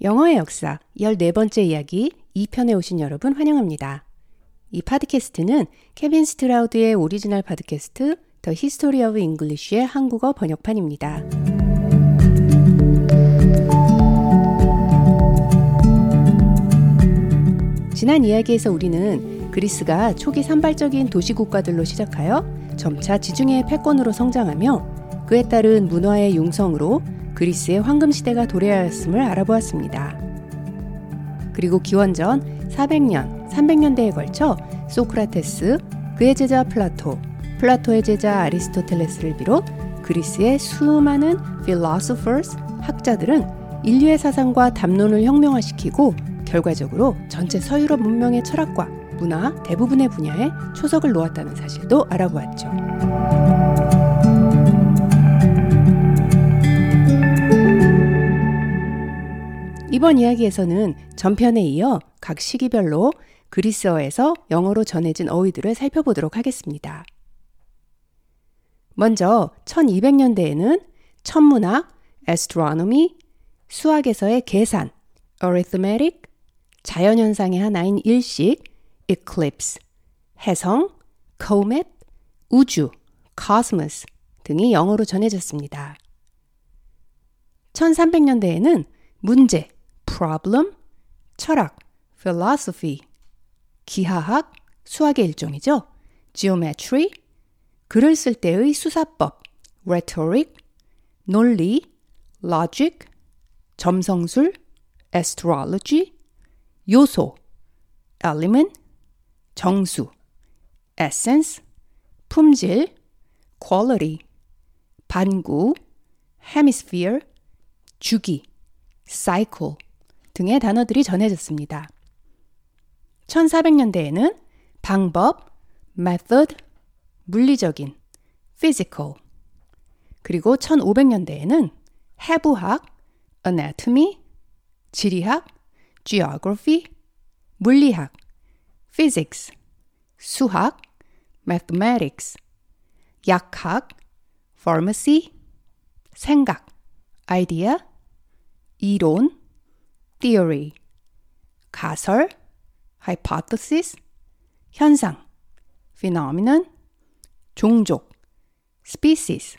영어의 역사 14번째 이야기 2편에 오신 여러분 환영합니다. 이 팟캐스트는 케빈 스트라우드의 오리지널 팟캐스트 The History of English의 한국어 번역판입니다. 지난 이야기에서 우리는 그리스가 초기 산발적인 도시 국가들로 시작하여 점차 지중해 패권으로 성장하며 그에 따른 문화의 융성으로 그리스의 황금 시대가 도래하였음을 알아보았습니다. 그리고 기원전 400년, 300년대에 걸쳐 소크라테스, 그의 제자 플라토, 플라토의 제자 아리스토텔레스를 비롯 그리스의 수많은 philosophers, 학자들은 인류의 사상과 담론을 혁명화시키고 결과적으로 전체 서유럽 문명의 철학과 문화 대부분의 분야에 초석을 놓았다는 사실도 알아보았죠. 이번 이야기에서는 전편에 이어 각 시기별로 그리스어에서 영어로 전해진 어휘들을 살펴보도록 하겠습니다. 먼저 1200년대에는 천문학, astronomy, 수학에서의 계산, arithmetic, 자연현상의 하나인 일식, eclipse, 해성, comet, 우주, cosmos 등이 영어로 전해졌습니다. 1300년대에는 문제, problem, 철학, philosophy, 기하학, 수학의 일종이죠. geometry, 글을 쓸 때의 수사법, rhetoric, 논리, logic, 점성술, astrology, 요소, element, 정수, essence, 품질, quality, 반구, hemisphere, 주기, cycle 등의 단어들이 전해졌습니다. 1400년대에는 방법, method, 물리적인, physical, 그리고 1500년대에는 해부학, anatomy, 지리학, geography, 물리학, physics, 수학, mathematics, 약학, pharmacy, 생각, idea, 이론, theory, 가설, hypothesis, 현상, phenomenon, 종족, species,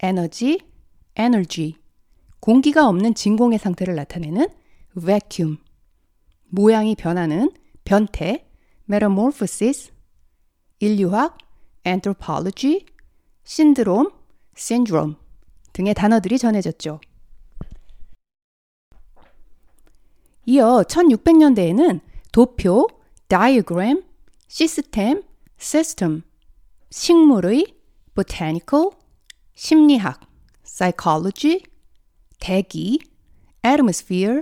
에너지, energy, 공기가 없는 진공의 상태를 나타내는 vacuum, 모양이 변하는 변태, metamorphosis, 인류학, anthropology, 신드롬, syndrome 등의 단어들이 전해졌죠. 이어 1600년대에는 도표, diagram, 시스템, system, 식물의 botanical, 심리학, psychology, 대기, atmosphere,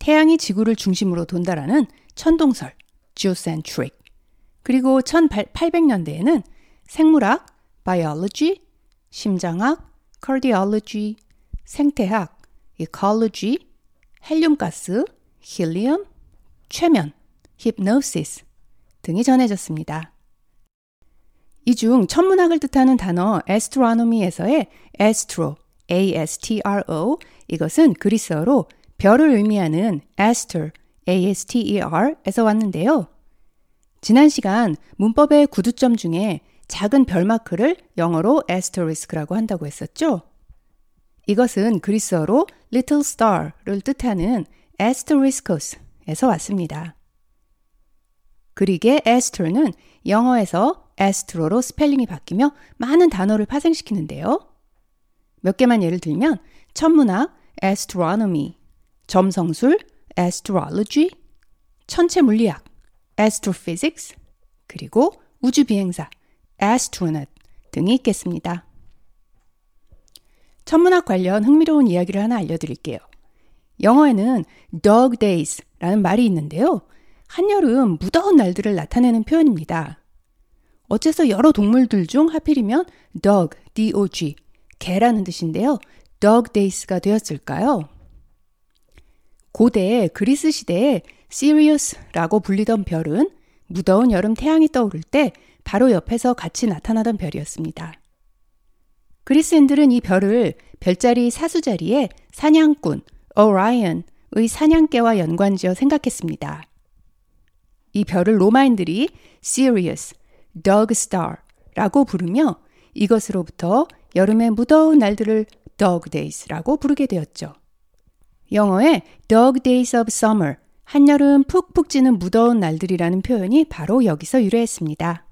태양이 지구를 중심으로 돈다라는 천동설, geocentric, 그리고 1800년대에는 생물학, biology, 심장학, cardiology, 생태학, ecology, 헬륨가스, 힐리움, 최면, hypnosis 등이 전해졌습니다. 이 중 천문학을 뜻하는 단어 astronomy에서의 astro, A-S-T-R-O 이것은 그리스어로 별을 의미하는 aster, A-S-T-E-R에서 왔는데요. 지난 시간 문법의 구두점 중에 작은 별마크를 영어로 asterisk라고 한다고 했었죠? 이것은 그리스어로 little star를 뜻하는 asteriskos에서 왔습니다. Greek의 aster는 영어에서 astro로 스펠링이 바뀌며 많은 단어를 파생시키는데요. 몇 개만 예를 들면 천문학 astronomy, 점성술 astrology, 천체 물리학 astrophysics, 그리고 우주 비행사 astronaut 등이 있겠습니다. 천문학 관련 흥미로운 이야기를 하나 알려드릴게요. 영어에는 dog days라는 말이 있는데요. 한여름 무더운 날들을 나타내는 표현입니다. 어째서 여러 동물들 중 하필이면 dog, dog, 개라는 뜻인데요. dog days가 되었을까요? 고대 그리스 시대에 시리우스라고 불리던 별은 무더운 여름 태양이 떠오를 때 바로 옆에서 같이 나타나던 별이었습니다. 그리스인들은 이 별을 별자리 사수자리에 사냥꾼, 오라이언, 사냥개와 연관지어 생각했습니다. 이 별을 로마인들이 Sirius, Dog Star 라고 부르며 이것으로부터 여름의 무더운 날들을 Dog Days라고 부르게 되었죠. 영어의 Dog Days of Summer, 한여름 푹푹 찌는 무더운 날들이라는 표현이 바로 여기서 유래했습니다.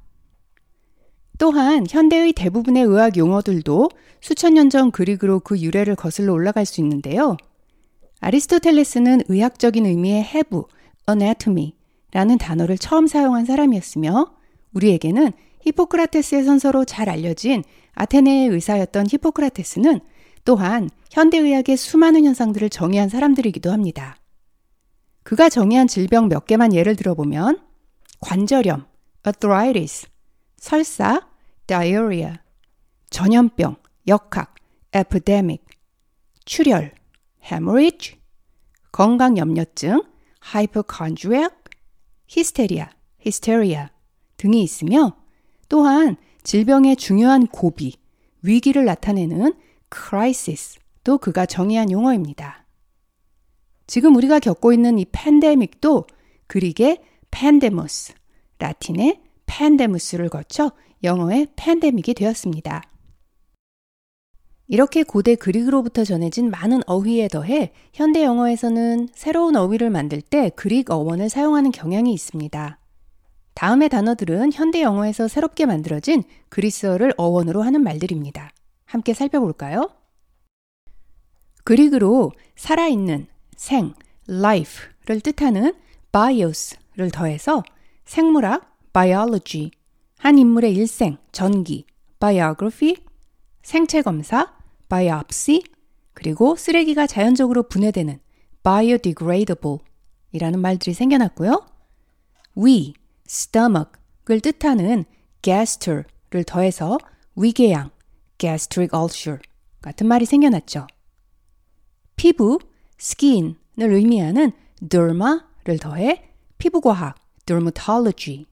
또한 현대의 대부분의 의학 용어들도 수천 년 전 그리그로 그 유래를 거슬러 올라갈 수 있는데요. 아리스토텔레스는 의학적인 의미의 have, anatomy라는 단어를 처음 사용한 사람이었으며 우리에게는 히포크라테스의 선서로 잘 알려진 아테네의 의사였던 히포크라테스는 또한 현대의학의 수많은 현상들을 정의한 사람들이기도 합니다. 그가 정의한 질병 몇 개만 예를 들어보면 관절염, arthritis, 설사, diarrhea, 전염병, 역학, epidemic, 출혈, hemorrhage, 건강염려증, hypochondriac, 히스테리아, hysteria 등이 있으며 또한 질병의 중요한 고비, 위기를 나타내는 crisis도 그가 정의한 용어입니다. 지금 우리가 겪고 있는 이 팬데믹도 그릭의 팬데모스, 라틴의 팬데무스를 거쳐 영어의 팬데믹이 되었습니다. 이렇게 고대 그릭으로부터 전해진 많은 어휘에 더해 현대 영어에서는 새로운 어휘를 만들 때 그릭 어원을 사용하는 경향이 있습니다. 다음의 단어들은 현대 영어에서 새롭게 만들어진 그리스어를 어원으로 하는 말들입니다. 함께 살펴볼까요? 그릭으로 살아있는, 생, life를 뜻하는 bios를 더해서 생물학, biology, 한 인물의 일생, 전기, biography, 생체 검사, biopsy, 그리고 쓰레기가 자연적으로 분해되는 biodegradable 이라는 말들이 생겨났고요. 위, stomach을 뜻하는 gaster를 더해서 위궤양, gastric ulcer 같은 말이 생겨났죠. 피부, skin을 의미하는 derma를 더해 피부과학, dermatology.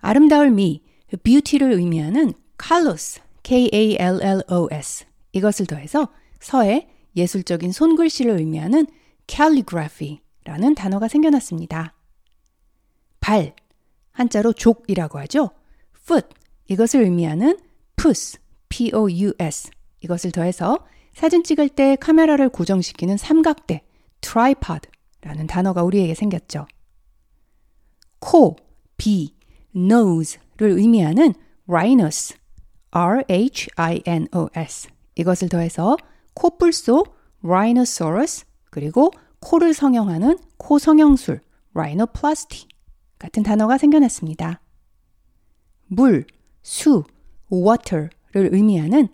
아름다울 미, beauty를 의미하는 칼로스, K-A-L-L-O-S 이것을 더해서 서의 예술적인 손글씨를 의미하는 calligraphy라는 단어가 생겨났습니다. 발, 한자로 족이라고 하죠. foot, 이것을 의미하는 puss, p-o-u-s 이것을 더해서 사진 찍을 때 카메라를 고정시키는 삼각대, tripod라는 단어가 우리에게 생겼죠. 코, 비, nose를 의미하는 rhinos, R-H-I-N-O-S. 이것을 더해서 코뿔소 rhinoceros 그리고 코를 성형하는 코 성형술 rhinoplasty 같은 단어가 생겨났습니다. 물, 수, water를 의미하는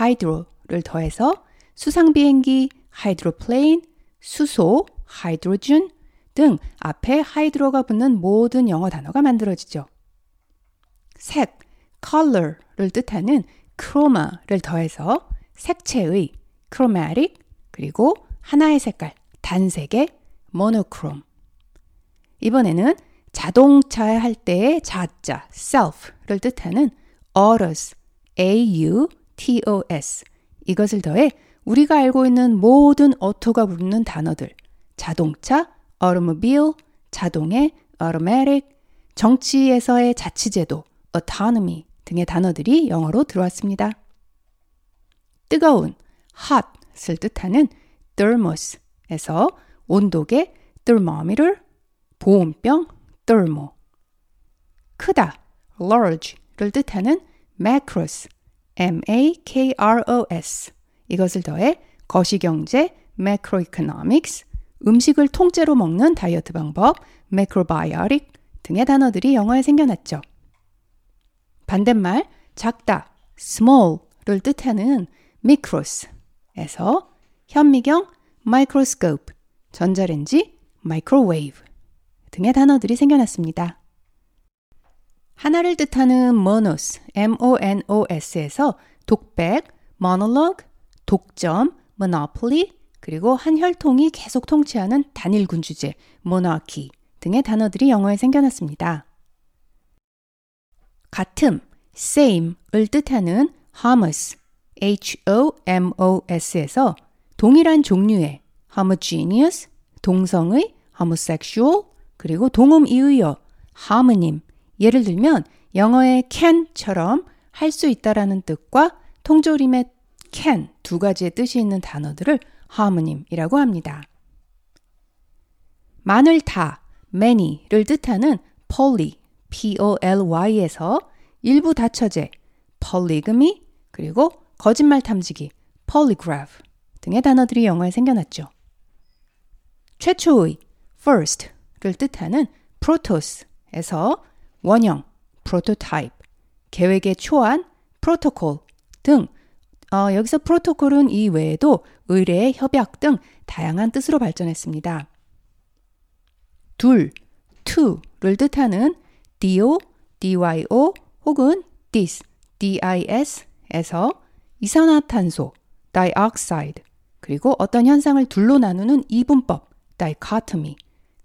hydro를 더해서 수상 비행기 hydroplane, 수소 hydrogen 등 앞에 하이드로가 붙는 모든 영어 단어가 만들어지죠. 색, color를 뜻하는 chroma를 더해서 색채의 chromatic 그리고 하나의 색깔 단색의 monochrome. 이번에는 자동차 할 때의 자자 self를 뜻하는 autos A-U-T-O-S 이것을 더해 우리가 알고 있는 모든 어토가 부르는 단어들 자동차, automobile, 자동의 automatic, 정치에서의 자치제도 autonomy 등의 단어들이 영어로 들어왔습니다. 뜨거운 hot을 뜻하는 thermos에서 온도계 thermometer, 보온병 thermo, 크다 large를 뜻하는 macros, m-a-k-r-o-s 이것을 더해 거시경제 macroeconomics, 음식을 통째로 먹는 다이어트 방법 macrobiotic 등의 단어들이 영어에 생겨났죠. 반대말 작다 small를 뜻하는 micros에서 현미경 microscope, 전자레인지 microwave 등의 단어들이 생겨났습니다. 하나를 뜻하는 monos, m-o-n-o-s에서 독백, monologue, 독점, monopoly, 그리고 한 혈통이 계속 통치하는 단일군 주제, monarchy 등의 단어들이 영어에 생겨났습니다. 같음, same을 뜻하는 homous, h-o-m-o-s에서 동일한 종류의 homogeneous, 동성의, homosexual, 그리고 동음 이의어, harmonym. 예를 들면 영어의 can처럼 할 수 있다라는 뜻과 통조림의 can 두 가지의 뜻이 있는 단어들을 harmonym이라고 합니다. 많을 다, many를 뜻하는 poly, p-o-l-y에서 일부 다처제, polygamy, 그리고 거짓말 탐지기, polygraph 등의 단어들이 영어에 생겨났죠. 최초의, first를 뜻하는 protos에서 원형, prototype, 계획의 초안, protocol 등 어, 여기서 프로토콜은 이 외에도 의뢰, 협약 등 다양한 뜻으로 발전했습니다. 둘, to를 뜻하는 dio, dyo 혹은 dis, dis에서 이산화탄소, dioxide, 그리고 어떤 현상을 둘로 나누는 이분법, dichotomy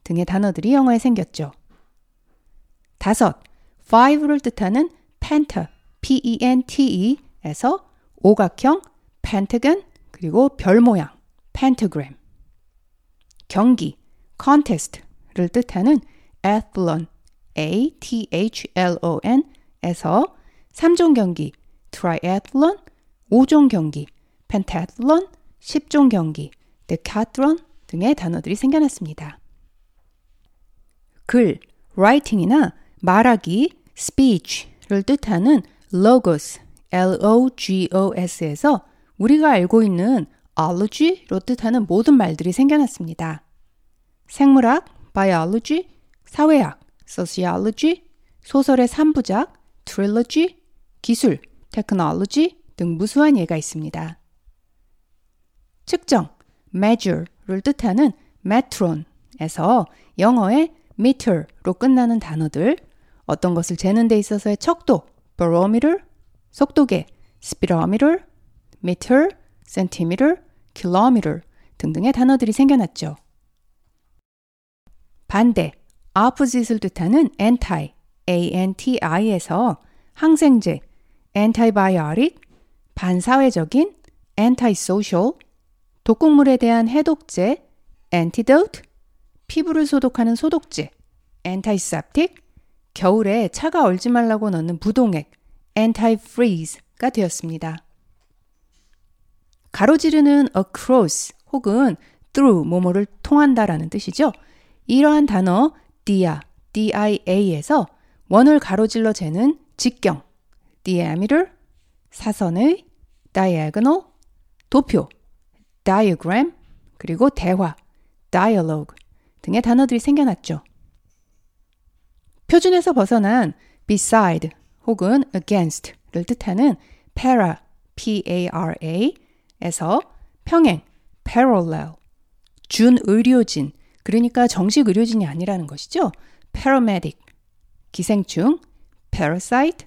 등의 단어들이 영어에 생겼죠. 다섯, five를 뜻하는 penta, p-e-n-t-e에서 오각형, pentagon, 그리고 별 모양, pentagram. 경기, contest를 뜻하는 athlon, a-t-h-l-o-n에서 3종 경기, triathlon, 5종 경기, pentathlon, 10종 경기, decathlon 등의 단어들이 생겨났습니다. 글, writing이나 말하기, speech를 뜻하는 logos, logos에서 우리가 알고 있는 ology로 뜻하는 모든 말들이 생겨났습니다. 생물학, biology, 사회학, sociology, 소설의 3부작, trilogy, 기술, technology 등 무수한 예가 있습니다. 측정, measure를 뜻하는 metron에서 영어의 meter로 끝나는 단어들, 어떤 것을 재는 데 있어서의 척도, barometer, 속도계, speedometer, meter, centimeter, kilometer 등등의 단어들이 생겨났죠. 반대, opposite을 뜻하는 anti, anti에서 항생제, antibiotic, 반사회적인, antisocial, 독극물에 대한 해독제, antidote, 피부를 소독하는 소독제, antiseptic, 겨울에 차가 얼지 말라고 넣는 부동액, anti-freeze가 되었습니다. 가로지르는 across 혹은 through 뭐뭐를 통한다라는 뜻이죠. 이러한 단어 dia, dia에서 원을 가로질러 재는 직경, diameter, 사선의 diagonal, 도표, diagram, 그리고 대화, dialogue 등의 단어들이 생겨났죠. 표준에서 벗어난 beside 혹은 against를 뜻하는 para, p-a-r-a에서 평행, parallel, 준 의료진, 그러니까 정식 의료진이 아니라는 것이죠. paramedic, 기생충, parasite,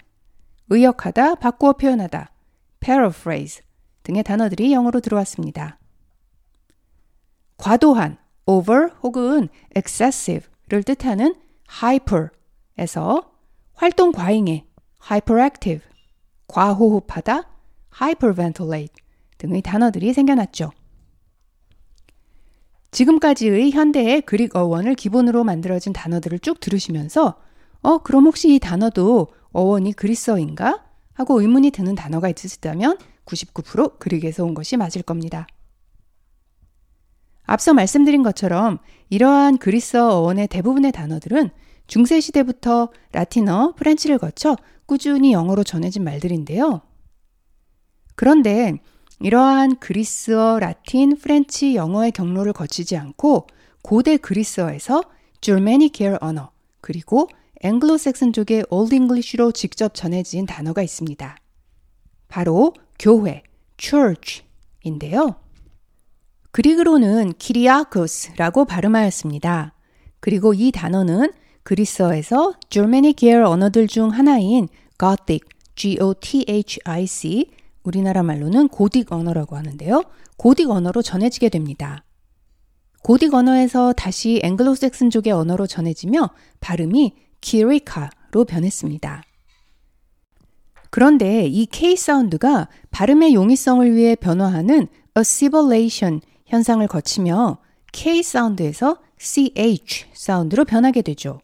의역하다, 바꾸어 표현하다, paraphrase 등의 단어들이 영어로 들어왔습니다. 과도한, over 혹은 excessive를 뜻하는 hyper에서 활동 과잉의 hyperactive, 과호흡하다, hyperventilate 등의 단어들이 생겨났죠. 지금까지의 현대의 그릭 어원을 기본으로 만들어진 단어들을 쭉 들으시면서 어, 그럼 혹시 이 단어도 어원이 그리스어인가? 하고 의문이 드는 단어가 있으시다면 99% 그릭에서 온 것이 맞을 겁니다. 앞서 말씀드린 것처럼 이러한 그리스어 어원의 대부분의 단어들은 중세 시대부터 라틴어, French를 거쳐 꾸준히 영어로 전해진 말들인데요. 그런데 이러한 그리스어, 라틴, French, 영어의 경로를 거치지 않고 고대 그리스어에서 줄메니케어 언어, 그리고 앵글로색슨족의 Old English로 직접 전해진 단어가 있습니다. 바로 교회, church인데요. 그리그로는 키리아코스라고 발음하였습니다. 그리고 이 단어는 그리스어에서 줄메니케어 언어들 중 하나인 Gothic, G-O-T-H-I-C, 우리나라 말로는 고딕 언어라고 하는데요. 고딕 언어로 전해지게 됩니다. 고딕 언어에서 다시 앵글로색슨족의 언어로 전해지며 발음이 키리카로 변했습니다. 그런데 이 K 사운드가 발음의 용이성을 위해 변화하는 assimilation, 현상을 거치며 K sound에서 CH sound로 변하게 되죠.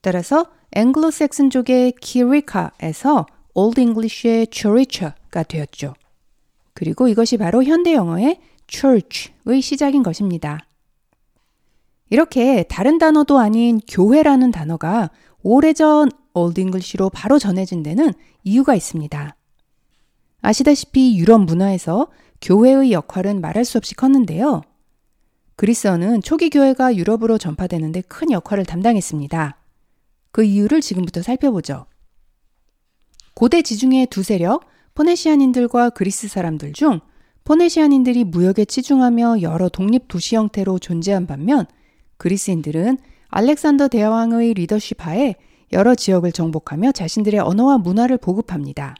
따라서 앵글로색슨족의 키리카에서 Old English의 church 가 되었죠. 그리고 이것이 바로 현대 영어의 church의 시작인 것입니다. 이렇게 다른 단어도 아닌 교회라는 단어가 오래전 Old English로 바로 전해진 데는 이유가 있습니다. 아시다시피 유럽 문화에서 교회의 역할은 말할 수 없이 컸는데요. 그리스어는 초기 교회가 유럽으로 전파되는데 큰 역할을 담당했습니다. 그 이유를 지금부터 살펴보죠. 고대 지중해 두 세력, 포네시안인들과 그리스 사람들 중 포네시안인들이 무역에 치중하며 여러 독립 도시 형태로 존재한 반면 그리스인들은 알렉산더 대왕의 리더십 하에 여러 지역을 정복하며 자신들의 언어와 문화를 보급합니다.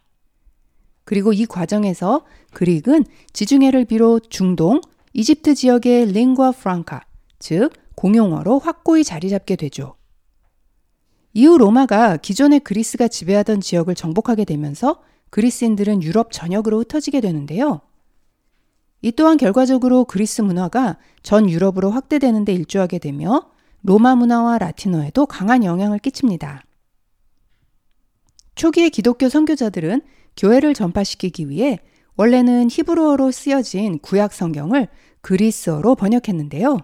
그리고 이 과정에서 그릭은 지중해를 비롯 중동, 이집트 지역의 링과 프랑카, 즉 공용어로 확고히 자리 잡게 되죠. 이후 로마가 기존의 그리스가 지배하던 지역을 정복하게 되면서 그리스인들은 유럽 전역으로 흩어지게 되는데요. 이 또한 결과적으로 그리스 문화가 전 유럽으로 확대되는 데 일조하게 되며 로마 문화와 라틴어에도 강한 영향을 끼칩니다. 초기의 기독교 선교자들은 교회를 전파시키기 위해 원래는 히브리어로 쓰여진 구약 성경을 그리스어로 번역했는데요.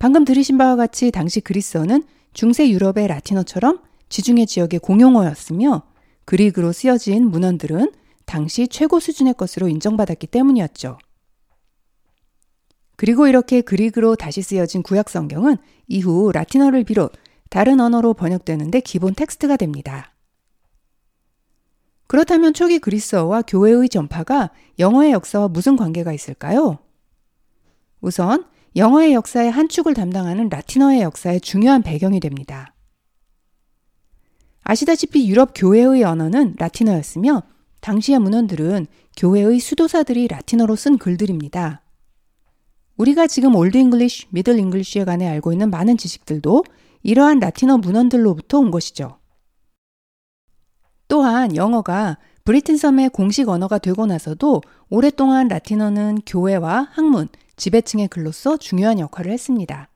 방금 들으신 바와 같이 당시 그리스어는 중세 유럽의 라틴어처럼 지중해 지역의 공용어였으며 그리그로 쓰여진 문헌들은 당시 최고 수준의 것으로 인정받았기 때문이었죠. 그리고 이렇게 Greek으로 다시 쓰여진 구약 성경은 이후 라틴어를 비롯 다른 언어로 번역되는데 기본 텍스트가 됩니다. 그렇다면 초기 그리스어와 교회의 전파가 영어의 역사와 무슨 관계가 있을까요? 우선 영어의 역사의 한 축을 담당하는 라틴어의 역사의 중요한 배경이 됩니다. 아시다시피 유럽 교회의 언어는 라틴어였으며 당시의 문헌들은 교회의 수도사들이 라틴어로 쓴 글들입니다. 우리가 지금 Old English, Middle English에 관해 알고 있는 많은 지식들도 이러한 라틴어 문헌들로부터 온 것이죠. 또한 영어가 브리튼 섬의 공식 언어가 되고 나서도 오랫동안 라틴어는 교회와 학문, 지배층의 글로서 중요한 역할을 했습니다.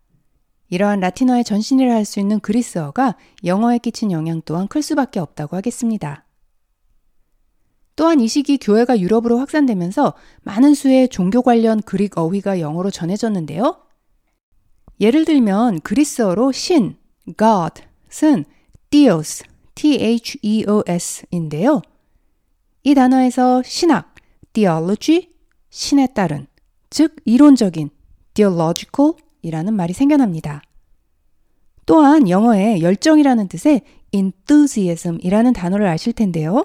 이러한 라틴어의 전신이라 할 수 있는 그리스어가 영어에 끼친 영향 또한 클 수밖에 없다고 하겠습니다. 또한 이 시기 교회가 유럽으로 확산되면서 많은 수의 종교 관련 그릭 어휘가 영어로 전해졌는데요. 예를 들면 그리스어로 신, God은 Theos, T-H-E-O-S인데요. 이 단어에서 신학, theology, 신에 따른, 즉 이론적인, theological 이라는 말이 생겨납니다. 또한 영어에 열정이라는 뜻의 enthusiasm 이라는 단어를 아실 텐데요.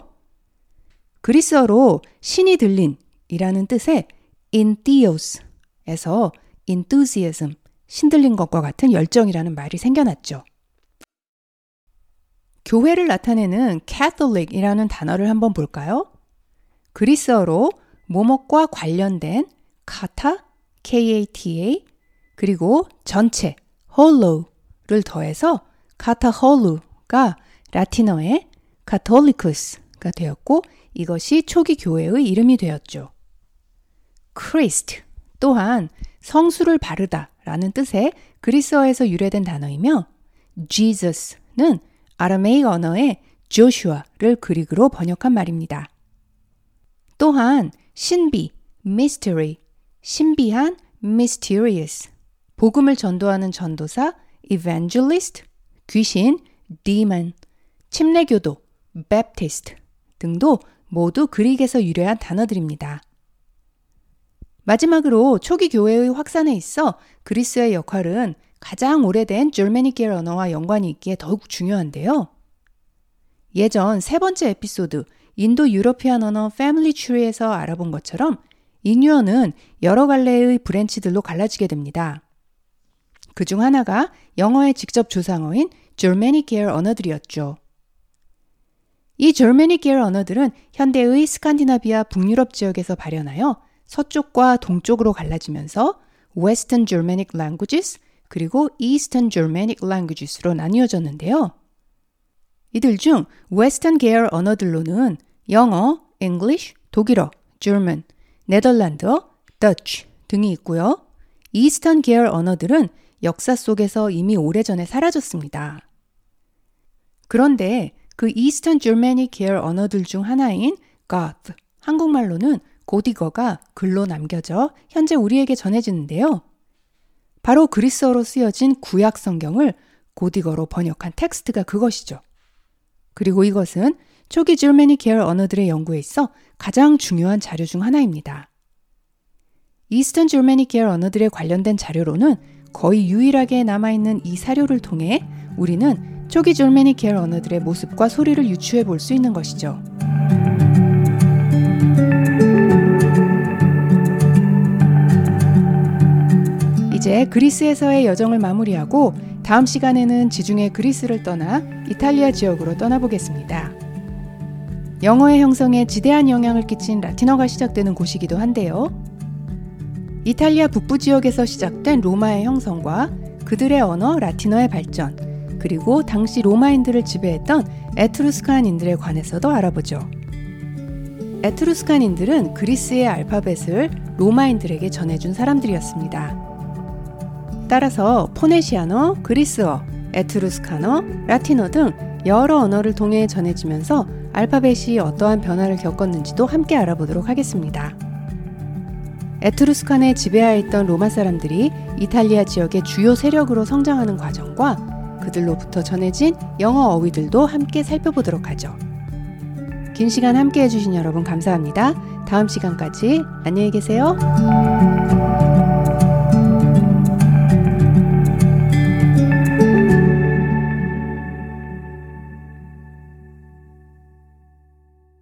그리스어로 신이 들린 이라는 뜻의 entheos에서 enthusiasm, 신들린 것과 같은 열정이라는 말이 생겨났죠. 교회를 나타내는 Catholic이라는 단어를 한번 볼까요? 그리스어로 모목과 관련된 카타, K-A-T-A, 그리고 전체, hollow를 더해서 카타 홀루가 라틴어의 카톨리쿠스가 되었고 이것이 초기 교회의 이름이 되었죠. Christ 또한 성수를 바르다 라는 뜻의 그리스어에서 유래된 단어이며 Jesus는 아람메이 언어의 조슈아를 그릭으로 번역한 말입니다. 또한 신비, mystery, 신비한, mysterious, 복음을 전도하는 전도사, evangelist, 귀신, demon, 침례교도, baptist 등도 모두 그릭에서 유래한 단어들입니다. 마지막으로 초기 교회의 확산에 있어 그리스의 역할은 가장 오래된 줄메니케 언어와 연관이 있기에 더욱 중요한데요. 예전 세 번째 에피소드 Indo-European 언어 family tree에서 알아본 것처럼 인유어는 여러 갈래의 branch들로 갈라지게 됩니다. 그 중 하나가 영어의 직접 조상어인 Germanic계 언어들이었죠. 이 Germanic계 언어들은 현대의 스칸디나비아 북유럽 지역에서 발현하여 서쪽과 동쪽으로 갈라지면서 Western Germanic Languages, 그리고 Eastern Germanic Languages로 나뉘어졌는데요. 이들 중 Western 계열 언어들로는 영어, English, 독일어, German, 네덜란드어, Dutch 등이 있고요. Eastern 계열 언어들은 역사 속에서 이미 오래전에 사라졌습니다. 그런데 그 Eastern Germanic 계열 언어들 중 하나인 Goth, 한국말로는 고딕어가 글로 남겨져 현재 우리에게 전해지는데요. 바로 그리스어로 쓰여진 구약 성경을 고디거로 번역한 텍스트가 그것이죠. 그리고 이것은 초기 줄메니 계열 언어들의 연구에 있어 가장 중요한 자료 중 하나입니다. 이스턴 줄메니 계열 언어들에 관련된 자료로는 거의 유일하게 남아있는 이 사료를 통해 우리는 초기 줄메니 계열 언어들의 모습과 소리를 유추해 볼 수 있는 것이죠. 이제 그리스에서의 여정을 마무리하고 다음 시간에는 지중해 그리스를 떠나 이탈리아 지역으로 떠나보겠습니다. 영어의 형성에 지대한 영향을 끼친 라틴어가 시작되는 곳이기도 한데요. 이탈리아 북부 지역에서 시작된 로마의 형성과 그들의 언어 라틴어의 발전, 그리고 당시 로마인들을 지배했던 에트루스칸인들에 관해서도 알아보죠. 에트루스칸인들은 그리스의 알파벳을 로마인들에게 전해준 사람들이었습니다. 따라서 포네시아어, 그리스어, 에트루스칸어, 라틴어 등 여러 언어를 통해 전해지면서 알파벳이 어떠한 변화를 겪었는지도 함께 알아보도록 하겠습니다. 에트루스칸의 지배하에 있던 로마 사람들이 이탈리아 지역의 주요 세력으로 성장하는 과정과 그들로부터 전해진 영어 어휘들도 함께 살펴보도록 하죠. 긴 시간 함께 해주신 여러분 감사합니다. 다음 시간까지 안녕히 계세요.